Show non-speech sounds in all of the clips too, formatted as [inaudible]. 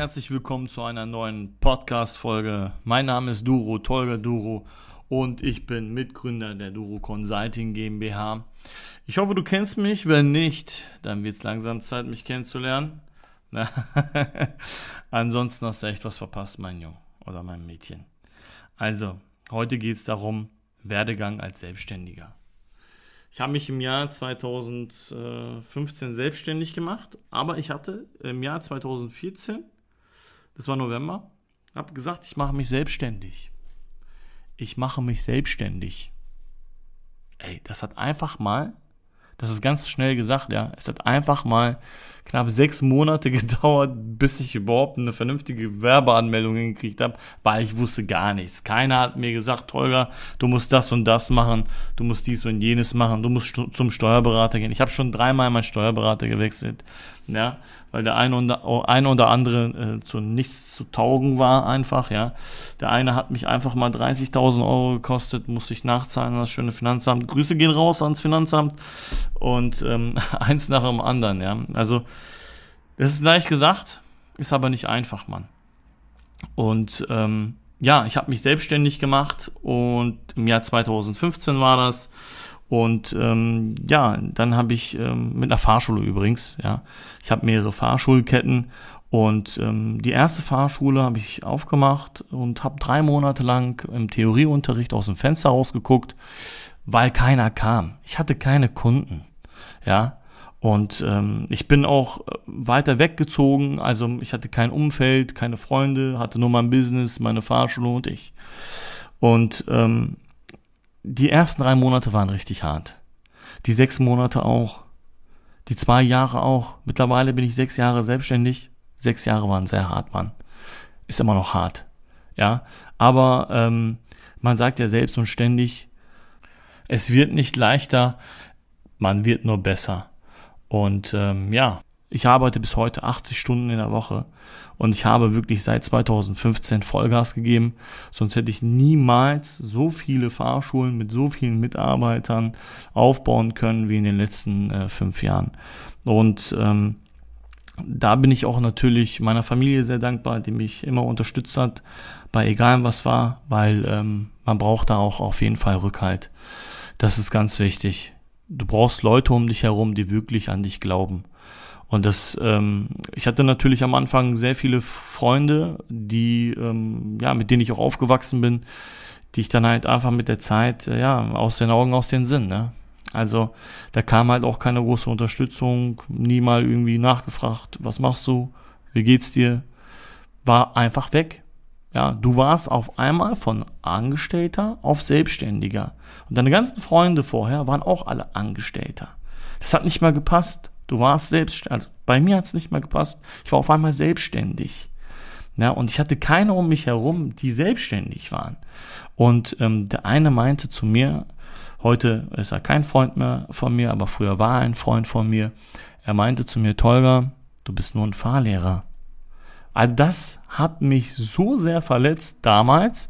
herzlich willkommen zu einer neuen Podcast-Folge. Mein Name ist Duro, Tolga Duro und ich bin Mitgründer der Duro Consulting GmbH. Ich hoffe, du kennst mich. Wenn nicht, dann wird es langsam Zeit, mich kennenzulernen. [laughs] Ansonsten hast du echt was verpasst, mein Junge oder mein Mädchen. Also, heute geht es darum, Werdegang als Selbstständiger. Ich habe mich im Jahr 2015 selbstständig gemacht, aber ich hatte im Jahr 2014 das war November, habe gesagt, ich mache mich selbstständig. Ich mache mich selbstständig. Ey, das hat einfach mal, das ist ganz schnell gesagt, ja, es hat einfach mal knapp sechs Monate [laughs] gedauert, bis ich überhaupt eine vernünftige Werbeanmeldung hingekriegt habe, weil ich wusste gar nichts. Keiner hat mir gesagt, Holger, du musst das und das machen, du musst dies und jenes machen, du musst zum Steuerberater gehen. Ich habe schon dreimal meinen Steuerberater gewechselt, ja, weil der eine oder, eine oder andere äh, zu nichts zu taugen war einfach, ja. Der eine hat mich einfach mal 30.000 Euro gekostet, musste ich nachzahlen an das schöne Finanzamt. Grüße gehen raus ans Finanzamt und ähm, [laughs] eins nach dem anderen, ja. Also das ist leicht gesagt, ist aber nicht einfach, Mann. Und ähm, ja, ich habe mich selbstständig gemacht und im Jahr 2015 war das. Und ähm, ja, dann habe ich ähm, mit einer Fahrschule übrigens, ja, ich habe mehrere Fahrschulketten und ähm, die erste Fahrschule habe ich aufgemacht und habe drei Monate lang im Theorieunterricht aus dem Fenster rausgeguckt, weil keiner kam. Ich hatte keine Kunden, ja. Und ähm, ich bin auch äh, weiter weggezogen, also ich hatte kein Umfeld, keine Freunde, hatte nur mein Business, meine Fahrschule und ich. Und ähm, die ersten drei Monate waren richtig hart. Die sechs Monate auch. Die zwei Jahre auch. Mittlerweile bin ich sechs Jahre selbstständig. Sechs Jahre waren sehr hart, Mann. Ist immer noch hart. Ja. Aber ähm, man sagt ja selbst und ständig, es wird nicht leichter, man wird nur besser. Und ähm, ja, ich arbeite bis heute 80 Stunden in der Woche und ich habe wirklich seit 2015 Vollgas gegeben. Sonst hätte ich niemals so viele Fahrschulen mit so vielen Mitarbeitern aufbauen können wie in den letzten äh, fünf Jahren. Und ähm, da bin ich auch natürlich meiner Familie sehr dankbar, die mich immer unterstützt hat, bei egal was war, weil ähm, man braucht da auch auf jeden Fall Rückhalt. Das ist ganz wichtig du brauchst Leute um dich herum, die wirklich an dich glauben. Und das, ähm, ich hatte natürlich am Anfang sehr viele Freunde, die, ähm, ja, mit denen ich auch aufgewachsen bin, die ich dann halt einfach mit der Zeit, äh, ja, aus den Augen, aus den Sinn, ne? Also, da kam halt auch keine große Unterstützung, nie mal irgendwie nachgefragt, was machst du, wie geht's dir, war einfach weg. Ja, du warst auf einmal von Angestellter auf Selbstständiger. Und deine ganzen Freunde vorher waren auch alle Angestellter. Das hat nicht mal gepasst. Du warst selbst, also bei mir hat es nicht mal gepasst. Ich war auf einmal selbstständig. Ja, und ich hatte keine um mich herum, die selbstständig waren. Und ähm, der eine meinte zu mir, heute ist er kein Freund mehr von mir, aber früher war er ein Freund von mir. Er meinte zu mir, Tolga, du bist nur ein Fahrlehrer. Also das hat mich so sehr verletzt damals.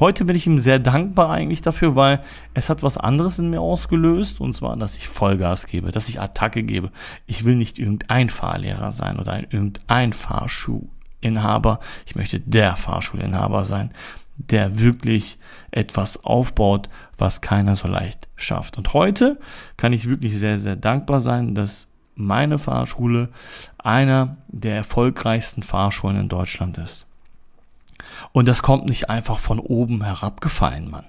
Heute bin ich ihm sehr dankbar eigentlich dafür, weil es hat was anderes in mir ausgelöst. Und zwar, dass ich Vollgas gebe, dass ich Attacke gebe. Ich will nicht irgendein Fahrlehrer sein oder ein, irgendein Fahrschulinhaber. Ich möchte der Fahrschulinhaber sein, der wirklich etwas aufbaut, was keiner so leicht schafft. Und heute kann ich wirklich sehr, sehr dankbar sein, dass meine Fahrschule einer der erfolgreichsten Fahrschulen in Deutschland ist. Und das kommt nicht einfach von oben herabgefallen, Mann.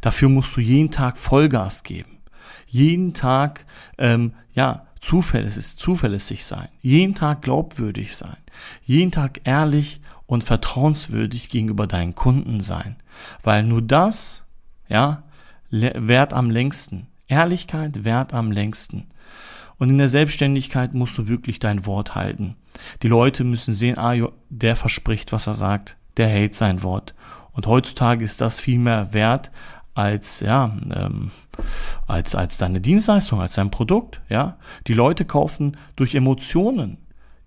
Dafür musst du jeden Tag Vollgas geben. Jeden Tag, ähm, ja, zuverlässig, zuverlässig sein. Jeden Tag glaubwürdig sein. Jeden Tag ehrlich und vertrauenswürdig gegenüber deinen Kunden sein. Weil nur das, ja, wert am längsten. Ehrlichkeit wert am längsten. Und in der Selbstständigkeit musst du wirklich dein Wort halten. Die Leute müssen sehen, ah, der verspricht, was er sagt, der hält sein Wort. Und heutzutage ist das viel mehr wert als ja ähm, als als deine Dienstleistung, als dein Produkt. Ja, die Leute kaufen durch Emotionen.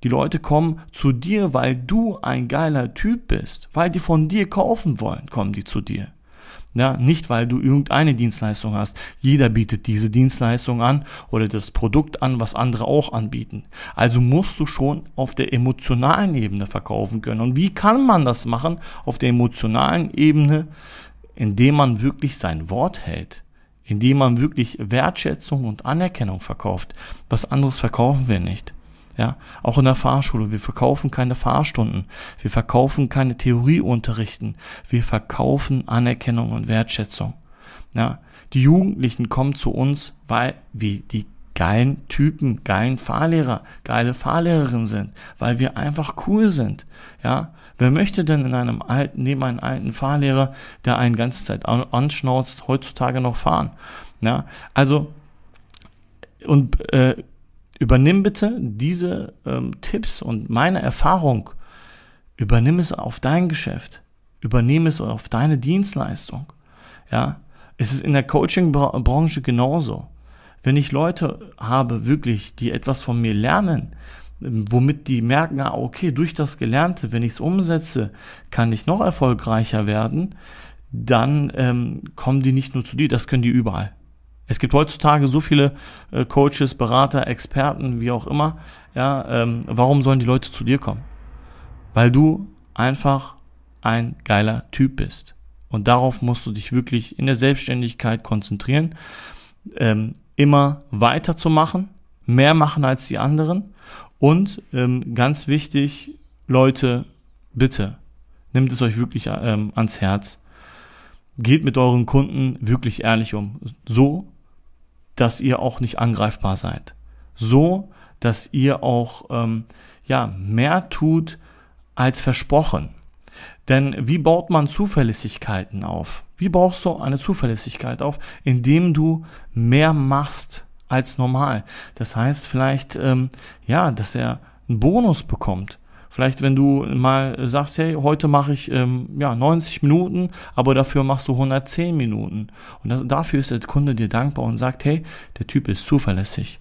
Die Leute kommen zu dir, weil du ein geiler Typ bist, weil die von dir kaufen wollen, kommen die zu dir. Ja, nicht weil du irgendeine Dienstleistung hast. Jeder bietet diese Dienstleistung an oder das Produkt an, was andere auch anbieten. Also musst du schon auf der emotionalen Ebene verkaufen können. Und wie kann man das machen auf der emotionalen Ebene? Indem man wirklich sein Wort hält. Indem man wirklich Wertschätzung und Anerkennung verkauft. Was anderes verkaufen wir nicht. Ja, auch in der Fahrschule. Wir verkaufen keine Fahrstunden. Wir verkaufen keine Theorieunterrichten. Wir verkaufen Anerkennung und Wertschätzung. Ja, die Jugendlichen kommen zu uns, weil wir die geilen Typen, geilen Fahrlehrer, geile Fahrlehrerinnen sind, weil wir einfach cool sind. Ja, wer möchte denn in einem alten, neben einem alten Fahrlehrer, der einen ganze Zeit anschnauzt, heutzutage noch fahren? Ja, also und äh, Übernimm bitte diese ähm, Tipps und meine Erfahrung, übernimm es auf dein Geschäft, übernimm es auf deine Dienstleistung. Ja, es ist in der Coaching-Branche genauso. Wenn ich Leute habe, wirklich, die etwas von mir lernen, womit die merken, ah, okay, durch das Gelernte, wenn ich es umsetze, kann ich noch erfolgreicher werden, dann ähm, kommen die nicht nur zu dir, das können die überall. Es gibt heutzutage so viele äh, Coaches, Berater, Experten, wie auch immer. Ja, ähm, warum sollen die Leute zu dir kommen? Weil du einfach ein geiler Typ bist. Und darauf musst du dich wirklich in der Selbstständigkeit konzentrieren, ähm, immer weiterzumachen, mehr machen als die anderen. Und ähm, ganz wichtig, Leute, bitte, nehmt es euch wirklich ähm, ans Herz. Geht mit euren Kunden wirklich ehrlich um. So dass ihr auch nicht angreifbar seid. So, dass ihr auch ähm, ja, mehr tut als versprochen. Denn wie baut man Zuverlässigkeiten auf? Wie baust du eine Zuverlässigkeit auf? Indem du mehr machst als normal. Das heißt vielleicht, ähm, ja, dass er einen Bonus bekommt. Vielleicht, wenn du mal sagst, hey, heute mache ich ähm, ja 90 Minuten, aber dafür machst du 110 Minuten. Und das, dafür ist der Kunde dir dankbar und sagt, hey, der Typ ist zuverlässig.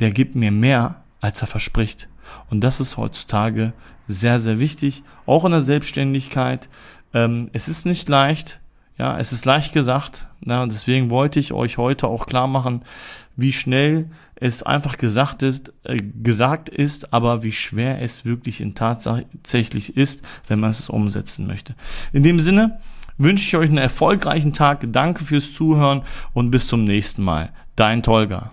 Der gibt mir mehr, als er verspricht. Und das ist heutzutage sehr, sehr wichtig, auch in der Selbstständigkeit. Ähm, es ist nicht leicht, ja, es ist leicht gesagt. Ja, deswegen wollte ich euch heute auch klar machen, wie schnell es einfach gesagt ist, äh, gesagt ist, aber wie schwer es wirklich in tatsächlich ist, wenn man es umsetzen möchte. In dem Sinne wünsche ich euch einen erfolgreichen Tag. Danke fürs Zuhören und bis zum nächsten Mal. Dein Tolga.